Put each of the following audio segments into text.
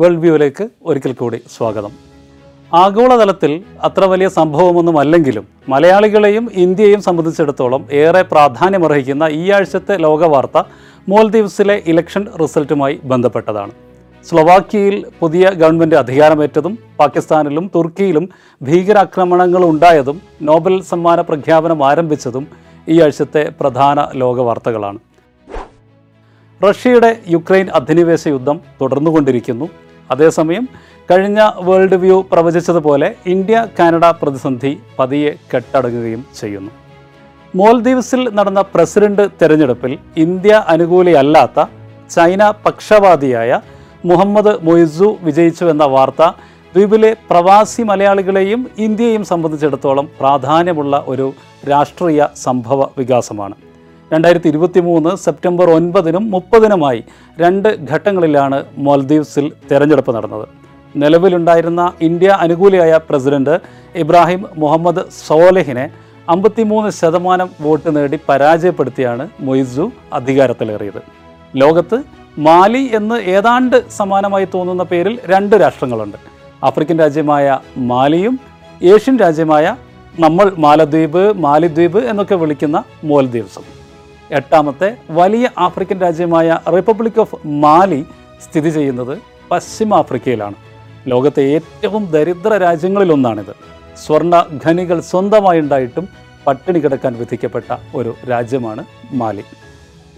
World വ്യൂവിലേക്ക് ഒരിക്കൽ കൂടി സ്വാഗതം. ആഗോളതലത്തിൽ അത്ര വലിയ സംഭവമൊന്നും അല്ലെങ്കിലും മലയാളികളെയും ഇന്ത്യയെയും സംബന്ധിച്ചിടത്തോളം ഏറെ പ്രാധാന്യമർഹിക്കുന്ന ഈ ആഴ്ചത്തെ ലോകവാർത്ത മോൽദീവ്സിലെ ഇലക്ഷൻ റിസൾട്ടുമായി ബന്ധപ്പെട്ടതാണ്. സ്ലൊവാക്യയിൽ പുതിയ ഗവൺമെന്റ് അധികാരമേറ്റതും പാകിസ്ഥാനിലും തുർക്കിയിലും ഭീകരാക്രമണങ്ങൾ ഉണ്ടായതും നോബൽ സമ്മാന പ്രഖ്യാപനം ആരംഭിച്ചതും ഈ ആഴ്ചത്തെ പ്രധാന ലോകവാർത്തകളാണ്. റഷ്യയുടെ യുക്രൈൻ അധിനിവേശ യുദ്ധം തുടർന്നുകൊണ്ടിരിക്കുന്നു. അതേസമയം കഴിഞ്ഞ വേൾഡ് വ്യൂ പ്രവചിച്ചതുപോലെ ഇന്ത്യ കാനഡ പ്രതിസന്ധി പതിയെ കെട്ടടങ്ങുകയും ചെയ്യുന്നു. മോൽദീവ്സിൽ നടന്ന പ്രസിഡന്റ് തെരഞ്ഞെടുപ്പിൽ ഇന്ത്യ അനുകൂലിയല്ലാത്ത ചൈന പക്ഷപാതിയായ മുഹമ്മദ് മൊയ്സു വിജയിച്ചു എന്ന വാർത്ത ദ്വീപിലെ പ്രവാസി മലയാളികളെയും ഇന്ത്യയെയും സംബന്ധിച്ചിടത്തോളം പ്രാധാന്യമുള്ള ഒരു രാഷ്ട്രീയ സംഭവ വികാസമാണ്. രണ്ടായിരത്തി ഇരുപത്തി മൂന്ന് സെപ്റ്റംബർ ഒൻപതിനും മുപ്പതിനുമായി രണ്ട് ഘട്ടങ്ങളിലാണ് മാൽദീവ്സിൽ തെരഞ്ഞെടുപ്പ് നടന്നത്. നിലവിലുണ്ടായിരുന്ന ഇന്ത്യ അനുകൂലിയായ പ്രസിഡന്റ് ഇബ്രാഹിം മുഹമ്മദ് സോലഹിനെ അമ്പത്തിമൂന്ന് ശതമാനം വോട്ട് നേടി പരാജയപ്പെടുത്തിയാണ് മൊയ്സു അധികാരത്തിലേറിയത്. ലോകത്ത് മാലി എന്ന് ഏതാണ്ട് സമാനമായി തോന്നുന്ന പേരിൽ രണ്ട് രാഷ്ട്രങ്ങളുണ്ട്. ആഫ്രിക്കൻ രാജ്യമായ മാലിയും ഏഷ്യൻ രാജ്യമായ നമ്മൾ മാലദ്വീപ് മാലിദ്വീപ് എന്നൊക്കെ വിളിക്കുന്ന മോൽദ്വീപ്സും എട്ടാമത്തെ വലിയ ആഫ്രിക്കൻ രാജ്യമായ റിപ്പബ്ലിക് ഓഫ് മാലി സ്ഥിതി ചെയ്യുന്നത് പശ്ചിമ ആഫ്രിക്കയിലാണ് ലോകത്തെ ഏറ്റവും ദരിദ്ര രാജ്യങ്ങളിലൊന്നാണിത്. സ്വർണ ഖനികൾ സ്വന്തമായി ഉണ്ടായിട്ടും പട്ടിണി കിടക്കാൻ വിധിക്കപ്പെട്ട ഒരു രാജ്യമാണ് മാലി.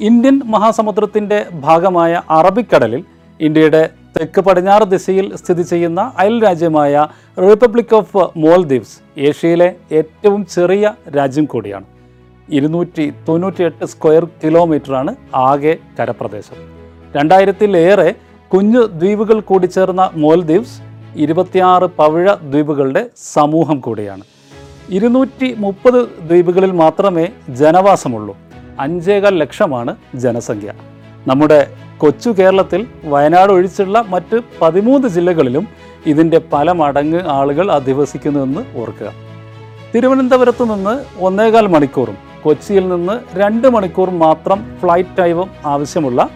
ഇന്ത്യൻ മഹാസമുദ്രത്തിന്റെ ഭാഗമായ അറബിക്കടലിൽ ഇന്ത്യയുടെ തെക്ക് പടിഞ്ഞാറ് ദിശയിൽ സ്ഥിതി ചെയ്യുന്ന അയൽ രാജ്യമായ റിപ്പബ്ലിക് ഓഫ് മോൾദീവ്സ് ഏഷ്യയിലെ ഏറ്റവും ചെറിയ രാജ്യം കൂടിയാണ്. ഇരുന്നൂറ്റി തൊണ്ണൂറ്റിയെട്ട് സ്ക്വയർ കിലോമീറ്ററാണ് ആകെ കരപ്രദേശം. രണ്ടായിരത്തിലേറെ കുഞ്ഞു ദ്വീപുകൾ കൂടി ചേർന്ന മോൽദ്വീപ്സ് ഇരുപത്തിയാറ് പവിഴ ദ്വീപുകളുടെ സമൂഹം കൂടിയാണ്. ഇരുന്നൂറ്റി മുപ്പത് ദ്വീപുകളിൽ മാത്രമേ ജനവാസമുള്ളൂ. അഞ്ചേകാൽ ലക്ഷമാണ് ജനസംഖ്യ. നമ്മുടെ കൊച്ചു കേരളത്തിൽ വയനാട് ഒഴിച്ചുള്ള മറ്റ് പതിമൂന്ന് ജില്ലകളിലും ഇതിന്റെ പല മടങ്ങ് ആളുകൾ അധിവസിക്കുന്നുവെന്ന് ഓർക്കുക. തിരുവനന്തപുരത്തു നിന്ന് ഒന്നേകാൽ മണിക്കൂറും കൊച്ചിയിൽ നിന്ന് രണ്ട് മണിക്കൂർ മാത്രം ഫ്ലൈറ്റ് ടൈമും ആവശ്യമുള്ള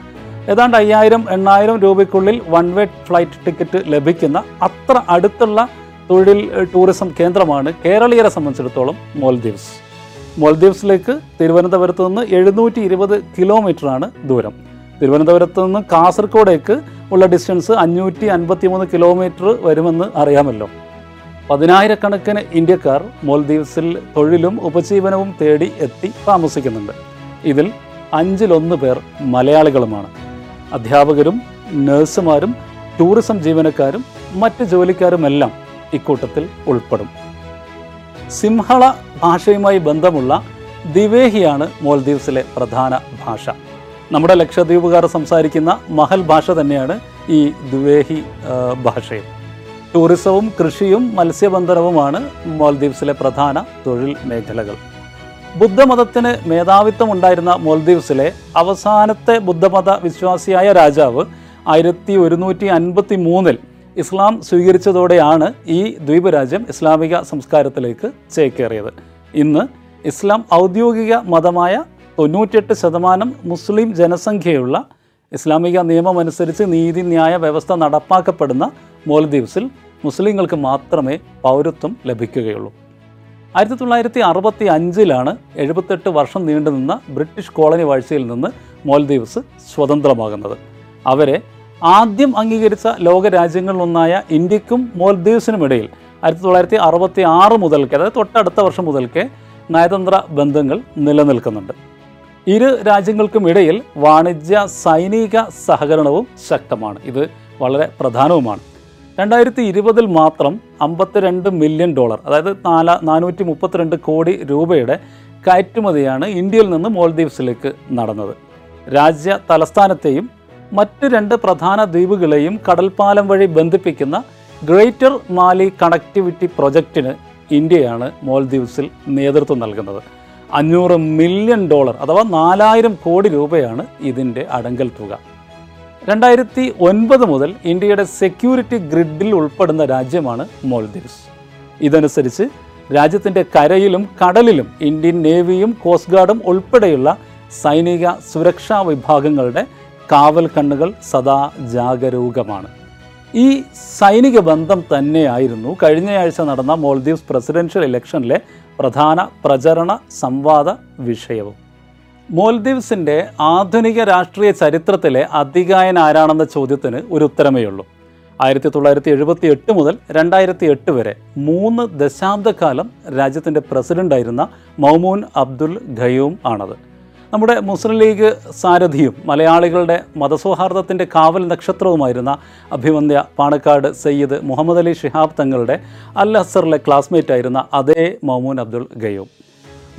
ഏതാണ്ട് അയ്യായിരം എണ്ണായിരം രൂപയ്ക്കുള്ളിൽ വൺ വേ ഫ്ലൈറ്റ് ടിക്കറ്റ് ലഭിക്കുന്ന അത്ര അടുത്തുള്ള തൊഴിൽ ടൂറിസം കേന്ദ്രമാണ് കേരളീയരെ സംബന്ധിച്ചിടത്തോളം മോൽദീവ്സ്. മോൽദീവ്സിലേക്ക് തിരുവനന്തപുരത്ത് നിന്ന് എഴുന്നൂറ്റി ഇരുപത് കിലോമീറ്ററാണ് ദൂരം. തിരുവനന്തപുരത്ത് നിന്ന് കാസർഗോഡേക്ക് ഉള്ള ഡിസ്റ്റൻസ് അഞ്ഞൂറ്റി അൻപത്തി മൂന്ന് കിലോമീറ്റർ വരുമെന്ന് അറിയാമല്ലോ. പതിനായിരക്കണക്കിന് ഇന്ത്യക്കാർ മോൽദീവ്സിൽ തൊഴിലും ഉപജീവനവും തേടി എത്തി താമസിക്കുന്നുണ്ട്. ഇതിൽ അഞ്ചിലൊന്ന് പേർ മലയാളികളുമാണ്. അധ്യാപകരും നഴ്സുമാരും ടൂറിസം ജീവനക്കാരും മറ്റ് ജോലിക്കാരുമെല്ലാം ഇക്കൂട്ടത്തിൽ ഉൾപ്പെടും. സിംഹള ഭാഷയുമായി ബന്ധമുള്ള ദിവേഹിയാണ് മോൽദീവ്സിലെ പ്രധാന ഭാഷ. നമ്മുടെ ലക്ഷദ്വീപുകാർ സംസാരിക്കുന്ന മഹൽ ഭാഷ തന്നെയാണ് ഈ ദിവേഹി ഭാഷയും. ടൂറിസവും കൃഷിയും മത്സ്യബന്ധനവുമാണ് മോൽദ്വീപ്സിലെ പ്രധാന തൊഴിൽ മേഖലകൾ. ബുദ്ധമതത്തിന് മേധാവിത്വം ഉണ്ടായിരുന്ന മോൽദ്വീപ്സിലെ അവസാനത്തെ ബുദ്ധമത വിശ്വാസിയായ രാജാവ് ആയിരത്തി ഒരുന്നൂറ്റി അൻപത്തി മൂന്നിൽ ഇസ്ലാം സ്വീകരിച്ചതോടെയാണ് ഈ ദ്വീപ് രാജ്യം ഇസ്ലാമിക സംസ്കാരത്തിലേക്ക് ചേക്കേറിയത്. ഇന്ന് ഇസ്ലാം ഔദ്യോഗിക മതമായ തൊണ്ണൂറ്റെട്ട് ശതമാനം മുസ്ലിം ജനസംഖ്യയുള്ള ഇസ്ലാമിക നിയമമനുസരിച്ച് നീതിന്യായ വ്യവസ്ഥ നടപ്പാക്കപ്പെടുന്ന മോൽദീവ്സിൽ മുസ്ലിങ്ങൾക്ക് മാത്രമേ പൗരത്വം ലഭിക്കുകയുള്ളൂ. ആയിരത്തി തൊള്ളായിരത്തി അറുപത്തി അഞ്ചിലാണ് എഴുപത്തെട്ട് വർഷം നീണ്ടുനിന്ന ബ്രിട്ടീഷ് കോളനി വാഴ്ചയിൽ നിന്ന് മോൽദീവ്സ് സ്വതന്ത്രമാകുന്നത്. അവരെ ആദ്യം അംഗീകരിച്ച ലോകരാജ്യങ്ങളിലൊന്നായ ഇന്ത്യക്കും മോൽദീവ്സിനുമിടയിൽ ആയിരത്തി തൊള്ളായിരത്തി അറുപത്തി ആറ് മുതൽക്ക് അതായത് തൊട്ടടുത്ത വർഷം മുതൽക്കേ നയതന്ത്ര ബന്ധങ്ങൾ നിലനിൽക്കുന്നുണ്ട്. ഇരു രാജ്യങ്ങൾക്കും ഇടയിൽ വാണിജ്യ സൈനിക സഹകരണവും ശക്തമാണ്. ഇത് വളരെ പ്രധാനവുമാണ്. രണ്ടായിരത്തി ഇരുപതിൽ മാത്രം അമ്പത്തിരണ്ട് മില്യൺ ഡോളർ അതായത് നാല നാനൂറ്റി മുപ്പത്തിരണ്ട് കോടി രൂപയുടെ കയറ്റുമതിയാണ് ഇന്ത്യയിൽ നിന്ന് മോൾദ്വീപ്സിലേക്ക് നടന്നത്. രാജ്യ തലസ്ഥാനത്തെയും മറ്റ് രണ്ട് പ്രധാന ദ്വീപുകളെയും കടൽപ്പാലം വഴി ബന്ധിപ്പിക്കുന്ന ഗ്രേറ്റർ മാലി കണക്ടിവിറ്റി പ്രൊജക്റ്റിന് ഇന്ത്യയാണ് മോൾദ്വീപ്സിൽ നേതൃത്വം നൽകുന്നത്. അഞ്ഞൂറ് മില്യൺ ഡോളർ അഥവാ നാലായിരം കോടി രൂപയാണ് ഇതിന്റെ അടങ്കൽ തുക. രണ്ടായിരത്തി ഒൻപത് മുതൽ ഇന്ത്യയുടെ സെക്യൂരിറ്റി ഗ്രിഡിൽ ഉൾപ്പെടുന്ന രാജ്യമാണ് മോൾദീവ്സ്. ഇതനുസരിച്ച് രാജ്യത്തിന്റെ കരയിലും കടലിലും ഇന്ത്യൻ നേവിയും കോസ്റ്റ് ഗാർഡും ഉൾപ്പെടെയുള്ള സൈനിക സുരക്ഷാ വിഭാഗങ്ങളുടെ കാവൽ കണ്ണുകൾ സദാ ജാഗരൂകമാണ്. ഈ സൈനിക ബന്ധം തന്നെയായിരുന്നു കഴിഞ്ഞയാഴ്ച നടന്ന മോൾദീവ്സ് പ്രസിഡൻഷ്യൽ ഇലക്ഷനിലെ പ്രധാന പ്രചരണ സംവാദ വിഷയവും. മോൾദീവ്സിന്റെ ആധുനിക രാഷ്ട്രീയ ചരിത്രത്തിലെ അധികായൻ ആരാണെന്ന ചോദ്യത്തിന് ഒരു ഉത്തരമേ ഉള്ളൂ. ആയിരത്തി തൊള്ളായിരത്തി എഴുപത്തി എട്ട് മുതൽ രണ്ടായിരത്തി എട്ട് വരെ മൂന്ന് ദശാബ്ദക്കാലം രാജ്യത്തിന്റെ പ്രസിഡന്റായിരുന്ന മൗമൂൻ അബ്ദുൽ ഖയൂം ആണത്. നമ്മുടെ മുസ്ലിം ലീഗ് സാരഥിയും മലയാളികളുടെ മതസൗഹാർദ്ദത്തിന്റെ കാവൽ നക്ഷത്രവുമായിരുന്ന അഭിമന്യ പാണക്കാട് സയ്യിദ് മുഹമ്മദ് അലി ഷിഹാബ് തങ്ങളുടെ അൽ അസറിലെ ക്ലാസ്മേറ്റ് ആയിരുന്ന അതേ മൗമൂൻ അബ്ദുൽ ഖയൂം.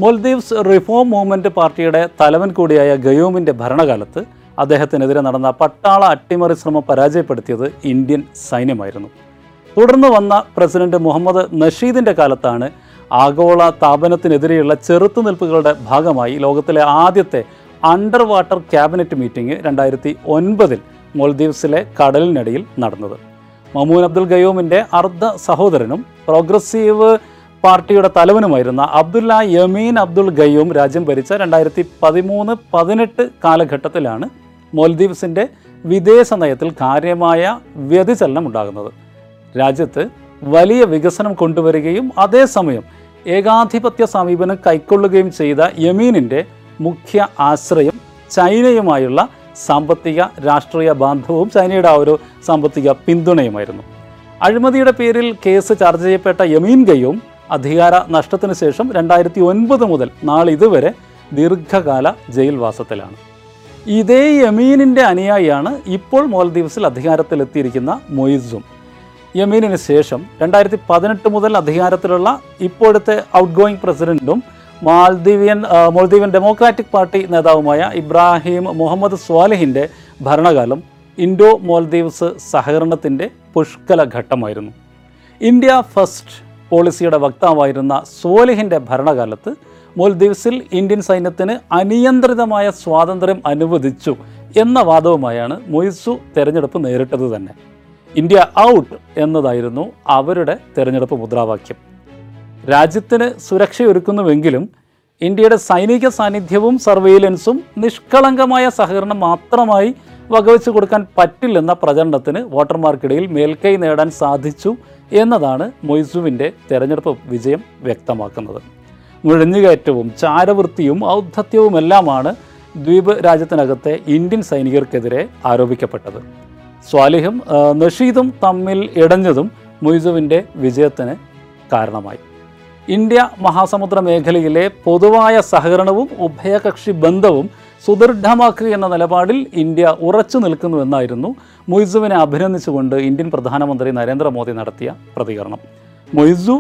മോൽദീവ്സ് റിഫോം മൂവ്മെന്റ് പാർട്ടിയുടെ തലവൻ കൂടിയായ ഗയൂമിന്റെ ഭരണകാലത്ത് അദ്ദേഹത്തിനെതിരെ നടന്ന പട്ടാള അട്ടിമറി ശ്രമം പരാജയപ്പെടുത്തിയത് ഇന്ത്യൻ സൈന്യമായിരുന്നു. തുടർന്ന് വന്ന പ്രസിഡന്റ് മുഹമ്മദ് നഷീദിന്റെ കാലത്താണ് ആഗോള താപനത്തിനെതിരെയുള്ള ചെറുത്തുനിൽപ്പുകളുടെ ഭാഗമായി ലോകത്തിലെ ആദ്യത്തെ അണ്ടർ വാട്ടർ ക്യാബിനറ്റ് മീറ്റിംഗ് രണ്ടായിരത്തി ഒൻപതിൽ മൊൽദീവ്സിലെ കടലിനടിയിൽ നടന്നത്. മമൂൻ അബ്ദുൽ ഗയൂമിന്റെ അർദ്ധ സഹോദരനും പ്രോഗ്രസീവ് പാർട്ടിയുടെ തലവനുമായിരുന്ന അബ്ദുല്ല യമീൻ അബ്ദുൽ ഗയ്യൂം രാജ്യം ഭരിച്ച രണ്ടായിരത്തി പതിമൂന്ന് പതിനെട്ട് കാലഘട്ടത്തിലാണ് മൊൽദീവ്സിന്റെ വിദേശ നയത്തിൽ കാര്യമായ വ്യതിചലനം ഉണ്ടാകുന്നത്. രാജ്യത്ത് വലിയ വികസനം കൊണ്ടുവരികയും അതേസമയം ഏകാധിപത്യ സമീപനം കൈക്കൊള്ളുകയും ചെയ്ത യമീനിന്റെ മുഖ്യ ആശ്രയം ചൈനയുമായുള്ള സാമ്പത്തിക രാഷ്ട്രീയ ബാന്ധവും ചൈനയുടെ ആ ഒരു സാമ്പത്തിക പിന്തുണയുമായിരുന്നു. അഴിമതിയുടെ പേരിൽ കേസ് ചാർജ് ചെയ്യപ്പെട്ട യമീൻ ഗയും അധികാര നഷ്ടത്തിന് ശേഷം രണ്ടായിരത്തി ഒൻപത് മുതൽ നാളിതുവരെ ദീർഘകാല ജയിൽവാസത്തിലാണ്. ഇതേ യമീനിന്റെ അനുയായിയാണ് ഇപ്പോൾ മോൽദീവ്സിൽ അധികാരത്തിലെത്തിയിരിക്കുന്ന മൊയ്സും. യമീനിന് ശേഷം രണ്ടായിരത്തി പതിനെട്ട് മുതൽ അധികാരത്തിലുള്ള ഇപ്പോഴത്തെ ഔട്ട് ഗോയിങ് പ്രസിഡന്റും മാൽദ്വീവിയൻ ആ, ഡെമോക്രാറ്റിക് പാർട്ടി നേതാവുമായ ഇബ്രാഹിം മുഹമ്മദ് സ്വാലിഹിന്റെ ഭരണകാലം ഇൻഡോ മോൽദ്വീവ്സ് സഹകരണത്തിന്റെ പുഷ്കല ഘട്ടമായിരുന്നു. ഇന്ത്യ ഫസ്റ്റ് പോളിസിയുടെ വക്താവായിരുന്ന സോലിഹിന്റെ ഭരണകാലത്ത് മോൽദീവ്സിൽ ഇന്ത്യൻ സൈന്യത്തിന് അനിയന്ത്രിതമായ സ്വാതന്ത്ര്യം അനുവദിച്ചു എന്ന വാദവുമായാണ് മൊയ്സു തെരഞ്ഞെടുപ്പ് നേരിട്ടത് തന്നെ. ഇന്ത്യ ഔട്ട് എന്നതായിരുന്നു അവരുടെ തെരഞ്ഞെടുപ്പ് മുദ്രാവാക്യം. രാജ്യത്തിന് സുരക്ഷയൊരുക്കുന്നുവെങ്കിലും ഇന്ത്യയുടെ സൈനിക സാന്നിധ്യവും സർവെയിലൻസും നിഷ്കളങ്കമായ സഹകരണം മാത്രമായി വകവെച്ചു കൊടുക്കാൻ പറ്റില്ലെന്ന പ്രചരണത്തിന് വോട്ടർമാർക്കിടയിൽ മേൽക്കൈ നേടാൻ സാധിച്ചു എന്നതാണ് മൊയ്സുവിന്റെ തെരഞ്ഞെടുപ്പ് വിജയം വ്യക്തമാക്കുന്നത്. നുഴഞ്ഞുകയറ്റവും ചാരവൃത്തിയും ഔദ്ധത്യവുമെല്ലാമാണ് ദ്വീപ് രാജ്യത്തിനകത്തെ ഇന്ത്യൻ സൈനികർക്കെതിരെ ആരോപിക്കപ്പെട്ടത്. സ്വാലിഹും നഷീദും തമ്മിൽ ഇടഞ്ഞതും മൊയ്സുവിന്റെ വിജയത്തിന് കാരണമായി. ഇന്ത്യ മഹാസമുദ്ര മേഖലയിലെ പൊതുവായ സഹകരണവും ഉഭയകക്ഷി ബന്ധവും സുദൃഢമാക്കുക എന്ന നിലപാടിൽ ഇന്ത്യ ഉറച്ചു നിൽക്കുന്നുവെന്നായിരുന്നു മൊയ്സുവിനെ അഭിനന്ദിച്ചുകൊണ്ട് ഇന്ത്യൻ പ്രധാനമന്ത്രി നരേന്ദ്രമോദി നടത്തിയ പ്രതികരണം. മൊയ്സു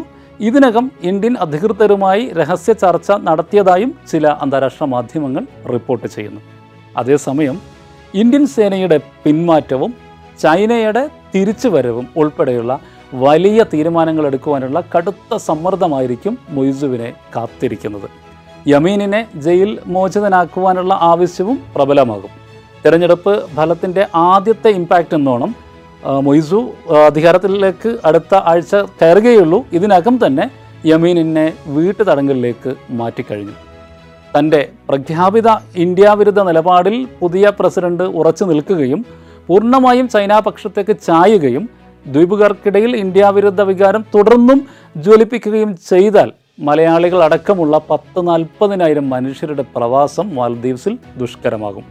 ഇതിനകം ഇന്ത്യൻ അധികൃതരുമായി രഹസ്യ ചർച്ച നടത്തിയതായും ചില അന്താരാഷ്ട്ര മാധ്യമങ്ങൾ റിപ്പോർട്ട് ചെയ്യുന്നു. അതേസമയം ഇന്ത്യൻ സേനയുടെ പിന്മാറ്റവും ചൈനയുടെ തിരിച്ചുവരവും ഉൾപ്പെടെയുള്ള വലിയ തീരുമാനങ്ങൾ എടുക്കുവാനുള്ള കടുത്ത സമ്മർദ്ദമായിരിക്കും മൊയ്സുവിനെ കാത്തിരിക്കുന്നത്. യമീനിനെ ജയിൽ മോചിതനാക്കുവാനുള്ള ആവശ്യവും പ്രബലമാകും. തെരഞ്ഞെടുപ്പ് ഫലത്തിന്റെ ആദ്യത്തെ ഇമ്പാക്റ്റ് എന്നോണം മൊയ്സു അധികാരത്തിലേക്ക് അടുത്ത ആഴ്ച കയറുകയുള്ളൂ. ഇതിനകം തന്നെ യമീനിനെ വീട്ടുതടങ്കലിലേക്ക് മാറ്റിക്കഴിഞ്ഞു. തന്റെ പ്രഖ്യാപിത ഇന്ത്യ വിരുദ്ധ നിലപാടിൽ പുതിയ പ്രസിഡന്റ് ഉറച്ചു നിൽക്കുകയും പൂർണമായും ചൈന പക്ഷത്തേക്ക് ചായുകയും ദ്വീപുകാർക്കിടയിൽ ഇന്ത്യ വിരുദ്ധ വികാരം തുടർന്നും ജ്വലിപ്പിക്കുകയും ചെയ്താൽ മലയാളികൾ അടക്കമുള്ള പത്ത് നാൽപ്പതിനായിരം മനുഷ്യരുടെ പ്രവാസം മാലദ്വീപ്സിൽ ദുഷ്കരമാകും.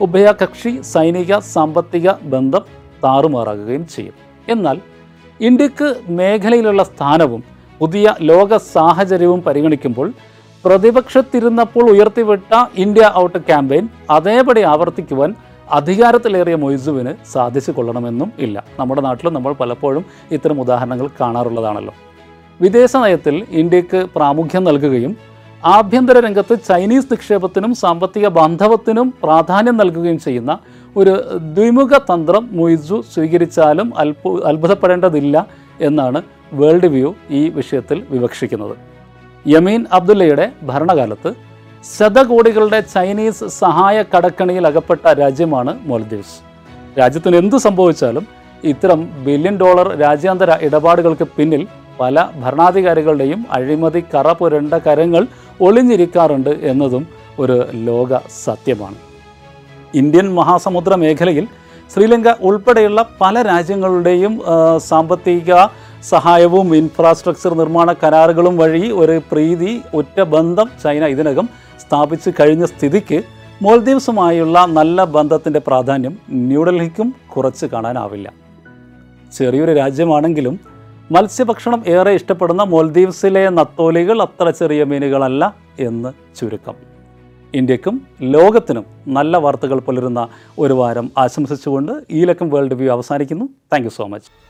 ഉഭയകക്ഷി സൈനിക സാമ്പത്തിക ബന്ധം താറുമാറാകുകയും ചെയ്യും. എന്നാൽ ഇന്ത്യയ്ക്ക് മേഖലയിലുള്ള സ്ഥാനവും പുതിയ ലോക സാഹചര്യവും പരിഗണിക്കുമ്പോൾ പ്രതിപക്ഷത്തിരുന്നപ്പോൾ ഉയർത്തിവിട്ട ഇന്ത്യ ഔട്ട് ക്യാമ്പയിൻ അതേപടി ആവർത്തിക്കുവാൻ അധികാരത്തിലേറിയ മൊയ്സുവിന് സാധിച്ചു കൊള്ളണമെന്നും ഇല്ല. നമ്മുടെ നാട്ടിലും നമ്മൾ പലപ്പോഴും ഇത്തരം ഉദാഹരണങ്ങൾ കാണാറുള്ളതാണല്ലോ. വിദേശ നയത്തിൽ ഇന്ത്യയ്ക്ക് പ്രാമുഖ്യം നൽകുകയും ആഭ്യന്തര രംഗത്ത് ചൈനീസ് നിക്ഷേപത്തിനും സാമ്പത്തിക ബാന്ധവത്തിനും പ്രാധാന്യം നൽകുകയും ചെയ്യുന്ന ഒരു ദ്വിമുഖ തന്ത്രം മൊയ്സു സ്വീകരിച്ചാലും അത്ഭു അത്ഭുതപ്പെടേണ്ടതില്ല എന്നാണ് വേൾഡ് വ്യൂ ഈ വിഷയത്തിൽ വിവക്ഷിക്കുന്നത്. യമീൻ അബ്ദുല്ലയുടെ ഭരണകാലത്ത് ശതകോടികളുടെ ചൈനീസ് സഹായ കടക്കണിയിൽ അകപ്പെട്ട രാജ്യമാണ് മോൽദീവ്സ്. രാജ്യത്തിന് എന്തു സംഭവിച്ചാലും ഇത്തരം ബില്യൺ ഡോളർ രാജ്യാന്തര ഇടപാടുകൾക്ക് പിന്നിൽ പല ഭരണാധികാരികളുടെയും അഴിമതി കറ പുരണ്ട കരങ്ങൾ ഒളിഞ്ഞിരിക്കാറുണ്ട് എന്നതും ഒരു ലോക സത്യമാണ്. ഇന്ത്യൻ മഹാസമുദ്ര മേഖലയിൽ ശ്രീലങ്ക ഉൾപ്പെടെയുള്ള പല രാജ്യങ്ങളുടെയും സാമ്പത്തിക സഹായവും ഇൻഫ്രാസ്ട്രക്ചർ നിർമ്മാണ കരാറുകളും വഴി ഒരു പ്രീതി ഒറ്റ ബന്ധം ചൈന ഇതിനകം സ്ഥാപിച്ച് കഴിഞ്ഞ സ്ഥിതിക്ക് മോൽദീവ്സുമായുള്ള നല്ല ബന്ധത്തിന്റെ പ്രാധാന്യം ന്യൂഡൽഹിക്കും കുറച്ച് കാണാനാവില്ല. ചെറിയൊരു രാജ്യമാണെങ്കിലും മത്സ്യഭക്ഷണം ഏറെ ഇഷ്ടപ്പെടുന്ന മൊൽദീവ്സിലെ നത്തോലികൾ അത്ര ചെറിയ മീനുകളല്ല എന്ന് ചുരുക്കം. ഇന്ത്യക്കും ലോകത്തിനും നല്ല വാർത്തകൾ പുലരുന്ന ഒരു വാരം ആശംസിച്ചുകൊണ്ട് ഈ ലക്കം വേൾഡ് വ്യൂ അവസാനിക്കുന്നു. Thank so much.